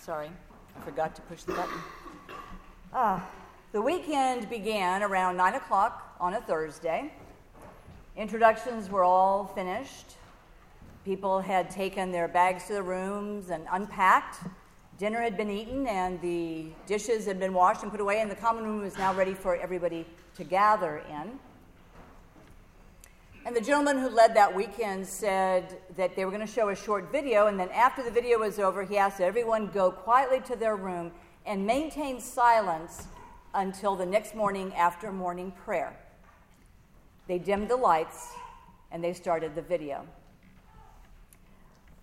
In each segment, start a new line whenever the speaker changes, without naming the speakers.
Sorry, I forgot to push the button. Ah, the weekend began around 9 o'clock on a Thursday. Introductions were all finished. People had taken their bags to the rooms and unpacked. Dinner had been eaten, and the dishes had been washed and put away, and the common room was now ready for everybody to gather in. And the gentleman who led that weekend said that they were going to show a short video, and then after the video was over, he asked everyone go quietly to their room and maintain silence until the next morning after morning prayer. They dimmed the lights and they started the video.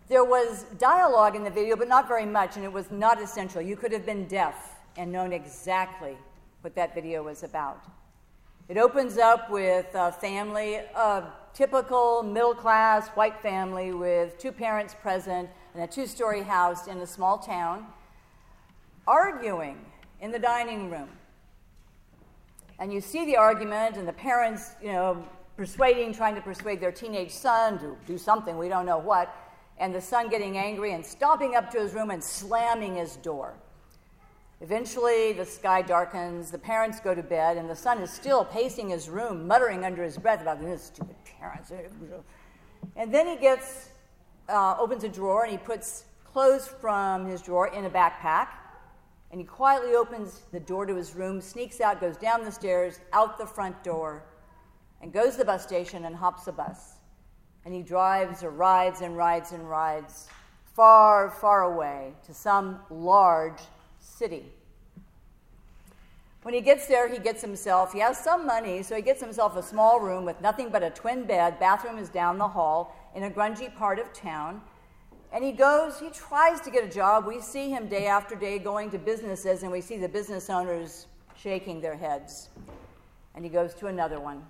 There was dialogue in the video, but not very much, and it was not essential. You could have been deaf and known exactly what that video was about. It opens up with a family, a typical middle class white family with two parents present and a two story house in a small town, arguing in the dining room. And you see the argument, and the parents, you know, persuading, trying to persuade their teenage son to do something, we don't know what, and the son getting angry and stomping up to his room and slamming his door. Eventually, the sky darkens, the parents go to bed, and the son is still pacing his room, muttering under his breath about this stupid parents. And then he gets, uh, opens a drawer, and he puts clothes from his drawer in a backpack, and he quietly opens the door to his room, sneaks out, goes down the stairs, out the front door, and goes to the bus station and hops a bus. And he drives or rides and rides and rides far, far away to some large city. When he gets there, he gets himself, he has some money, so he gets himself a small room with nothing but a twin bed. Bathroom is down the hall in a grungy part of town. And he goes, he tries to get a job. We see him day after day going to businesses, and we see the business owners shaking their heads. And he goes to another one.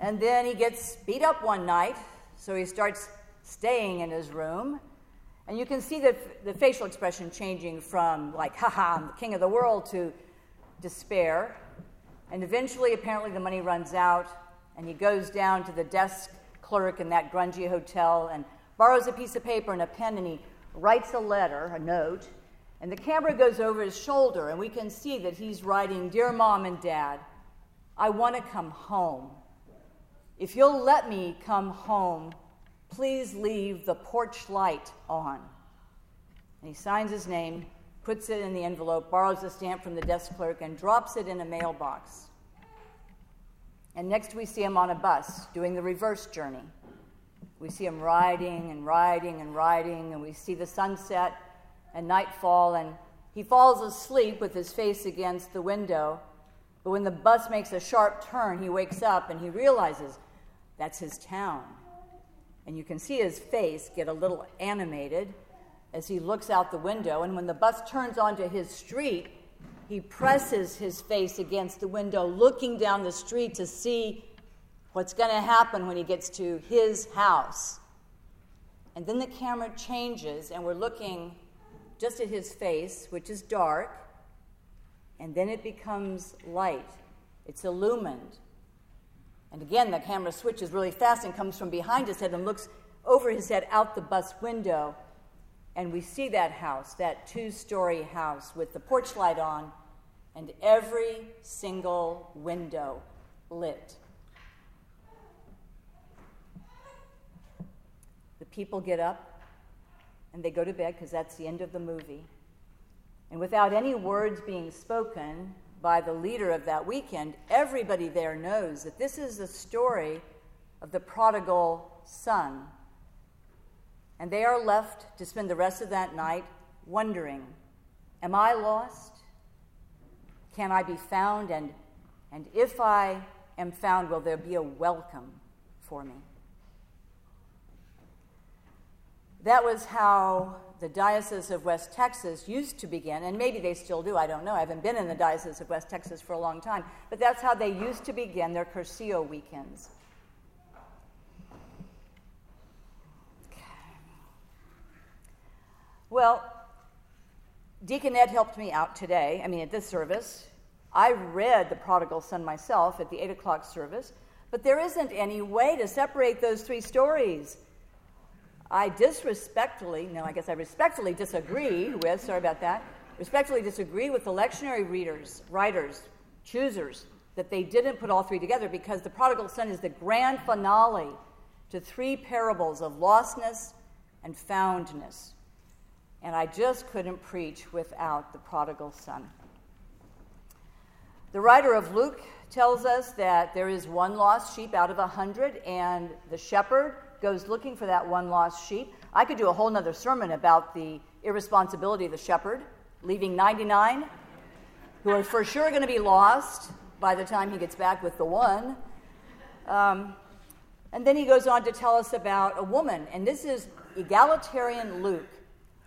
And then he gets beat up one night, so he starts staying in his room. And you can see the, the facial expression changing from, like, haha, I'm the king of the world, to despair. And eventually, apparently, the money runs out, and he goes down to the desk clerk in that grungy hotel and borrows a piece of paper and a pen, and he writes a letter, a note. And the camera goes over his shoulder, and we can see that he's writing Dear Mom and Dad, I want to come home. If you'll let me come home, please leave the porch light on. And he signs his name, puts it in the envelope, borrows a stamp from the desk clerk, and drops it in a mailbox. And next we see him on a bus doing the reverse journey. We see him riding and riding and riding, and we see the sunset and nightfall, and he falls asleep with his face against the window. But when the bus makes a sharp turn, he wakes up and he realizes that's his town. And you can see his face get a little animated as he looks out the window. And when the bus turns onto his street, he presses his face against the window, looking down the street to see what's going to happen when he gets to his house. And then the camera changes, and we're looking just at his face, which is dark, and then it becomes light. It's illumined. And again, the camera switches really fast and comes from behind his head and looks over his head out the bus window. And we see that house, that two story house with the porch light on and every single window lit. The people get up and they go to bed because that's the end of the movie. And without any words being spoken, by the leader of that weekend, everybody there knows that this is the story of the prodigal son. And they are left to spend the rest of that night wondering Am I lost? Can I be found? And, and if I am found, will there be a welcome for me? That was how the Diocese of West Texas used to begin, and maybe they still do, I don't know. I haven't been in the Diocese of West Texas for a long time, but that's how they used to begin their Cursillo weekends. Well, Deacon Ed helped me out today, I mean, at this service. I read The Prodigal Son myself at the 8 o'clock service, but there isn't any way to separate those three stories. I disrespectfully, no, I guess I respectfully disagree with, sorry about that, respectfully disagree with the lectionary readers, writers, choosers, that they didn't put all three together because the prodigal son is the grand finale to three parables of lostness and foundness. And I just couldn't preach without the prodigal son. The writer of Luke tells us that there is one lost sheep out of a hundred, and the shepherd goes looking for that one lost sheep. I could do a whole nother sermon about the irresponsibility of the shepherd, leaving 99 who are for sure going to be lost by the time he gets back with the one. Um, and then he goes on to tell us about a woman, and this is egalitarian Luke.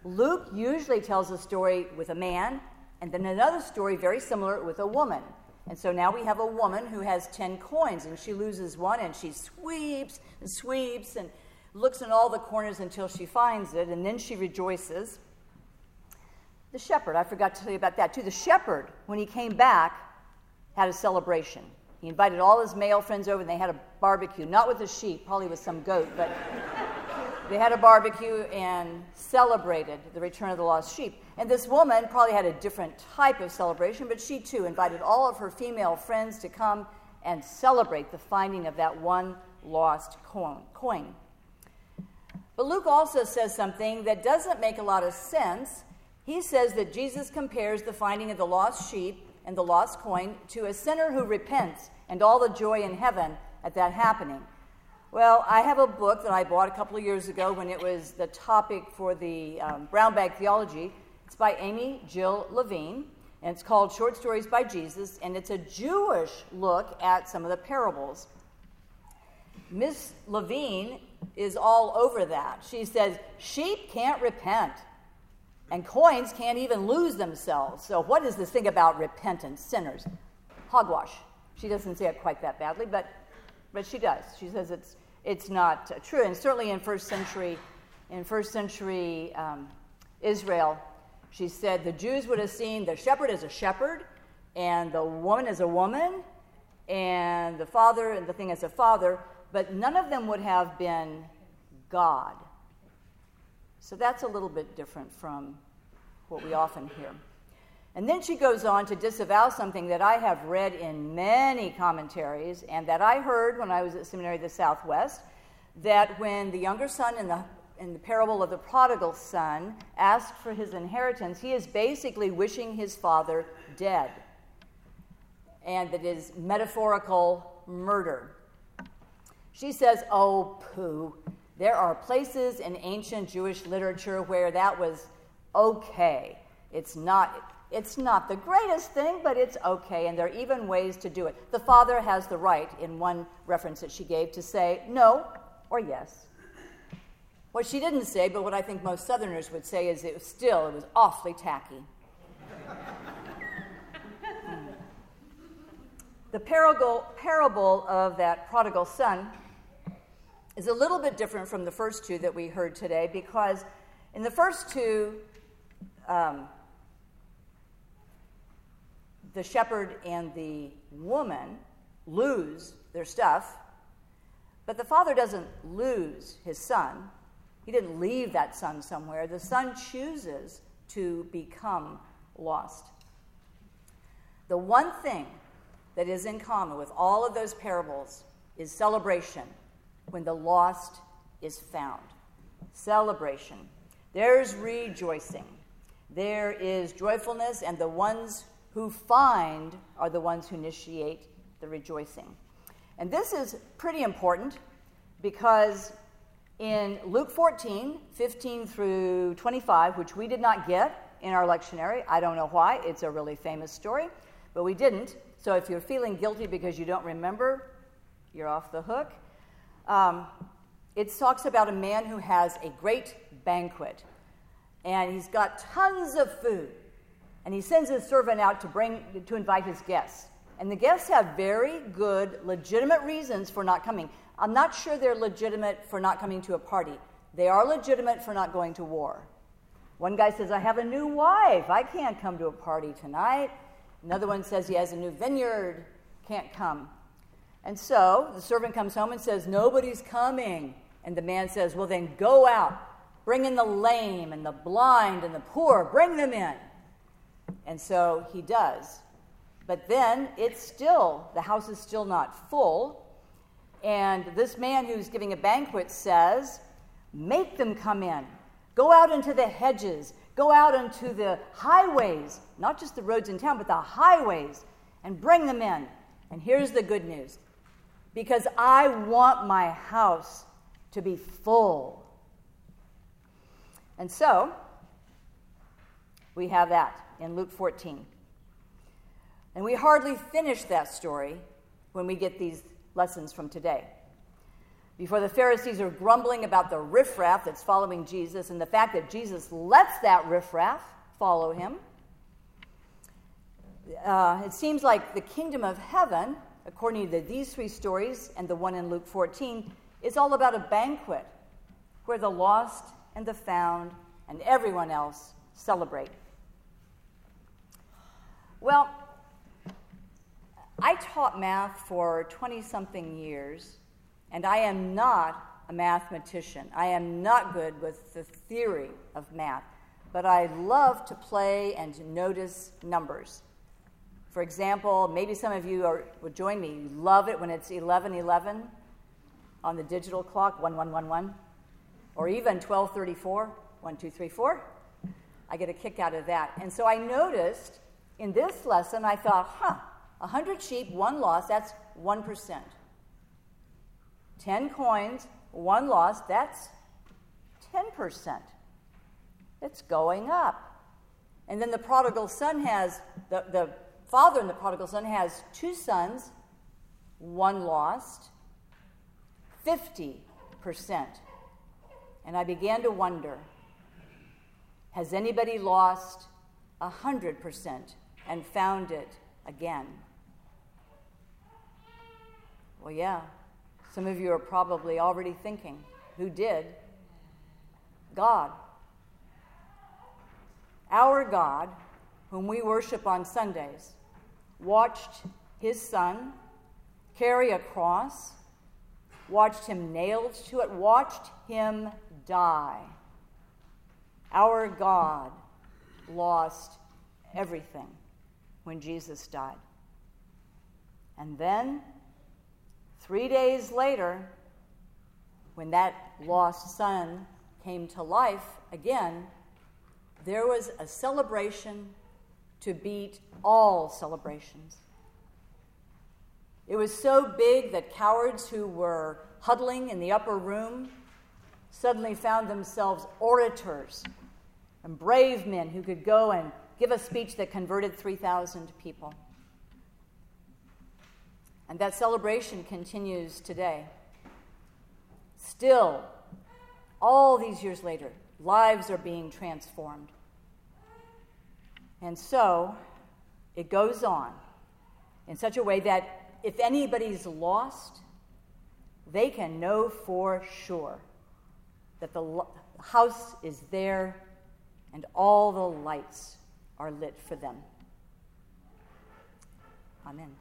Luke usually tells a story with a man, and then another story very similar with a woman. And so now we have a woman who has 10 coins, and she loses one, and she sweeps and sweeps and looks in all the corners until she finds it, and then she rejoices. The shepherd, I forgot to tell you about that too. The shepherd, when he came back, had a celebration. He invited all his male friends over, and they had a barbecue, not with the sheep, probably with some goat, but they had a barbecue and celebrated the return of the lost sheep. And this woman probably had a different type of celebration, but she too invited all of her female friends to come and celebrate the finding of that one lost coin. But Luke also says something that doesn't make a lot of sense. He says that Jesus compares the finding of the lost sheep and the lost coin to a sinner who repents and all the joy in heaven at that happening. Well, I have a book that I bought a couple of years ago when it was the topic for the um, Brown Bag Theology. It's by Amy Jill Levine, and it's called Short Stories by Jesus, and it's a Jewish look at some of the parables. Miss Levine is all over that. She says, Sheep can't repent, and coins can't even lose themselves. So, what is this thing about repentance, sinners? Hogwash. She doesn't say it quite that badly, but, but she does. She says it's it's not uh, true. And certainly in first century, in first century um, Israel, she said the Jews would have seen the shepherd as a shepherd, and the woman as a woman, and the father and the thing as a father, but none of them would have been God. So that's a little bit different from what we often hear. And then she goes on to disavow something that I have read in many commentaries and that I heard when I was at Seminary of the Southwest that when the younger son in the, in the parable of the prodigal son asks for his inheritance, he is basically wishing his father dead. And that is metaphorical murder. She says, Oh, pooh. There are places in ancient Jewish literature where that was okay. It's not it's not the greatest thing, but it's okay, and there are even ways to do it. The father has the right, in one reference that she gave, to say no or yes. What she didn't say, but what I think most Southerners would say, is it was still, it was awfully tacky. the parable, parable of that prodigal son is a little bit different from the first two that we heard today because in the first two, um, the shepherd and the woman lose their stuff, but the father doesn't lose his son. He didn't leave that son somewhere. The son chooses to become lost. The one thing that is in common with all of those parables is celebration when the lost is found. Celebration. There's rejoicing. There is joyfulness, and the ones who find are the ones who initiate the rejoicing. And this is pretty important because in Luke 14, 15 through 25, which we did not get in our lectionary, I don't know why, it's a really famous story, but we didn't. So if you're feeling guilty because you don't remember, you're off the hook. Um, it talks about a man who has a great banquet, and he's got tons of food and he sends his servant out to bring to invite his guests. And the guests have very good, legitimate reasons for not coming. I'm not sure they're legitimate for not coming to a party. They are legitimate for not going to war. One guy says, I have a new wife. I can't come to a party tonight. Another one says he has a new vineyard, can't come. And so the servant comes home and says, Nobody's coming. And the man says, Well, then go out, bring in the lame and the blind and the poor, bring them in. And so he does. But then it's still, the house is still not full. And this man who's giving a banquet says, Make them come in. Go out into the hedges. Go out into the highways, not just the roads in town, but the highways, and bring them in. And here's the good news because I want my house to be full. And so, we have that in Luke 14. And we hardly finish that story when we get these lessons from today. Before the Pharisees are grumbling about the riffraff that's following Jesus and the fact that Jesus lets that riffraff follow him, uh, it seems like the kingdom of heaven, according to these three stories and the one in Luke 14, is all about a banquet where the lost and the found and everyone else celebrate. Well, I taught math for 20 something years, and I am not a mathematician. I am not good with the theory of math, but I love to play and notice numbers. For example, maybe some of you are, would join me. You love it when it's 1111 on the digital clock, 1111, or even 1234, 1234. I get a kick out of that. And so I noticed in this lesson, I thought, huh, 100 sheep, one loss, that's 1%. 10 coins, one loss, that's 10%. It's going up. And then the prodigal son has, the, the father in the prodigal son has two sons, one lost, 50%. And I began to wonder has anybody lost 100% and found it again? Well, yeah. Some of you are probably already thinking, who did? God. Our God, whom we worship on Sundays, watched his son carry a cross, watched him nailed to it, watched him die. Our God lost everything when Jesus died. And then, three days later, when that lost son came to life again, there was a celebration to beat all celebrations. It was so big that cowards who were huddling in the upper room suddenly found themselves orators and brave men who could go and give a speech that converted 3,000 people. And that celebration continues today. Still, all these years later, lives are being transformed. And so it goes on in such a way that if anybody's lost, they can know for sure that the house is there and all the lights are lit for them. Amen.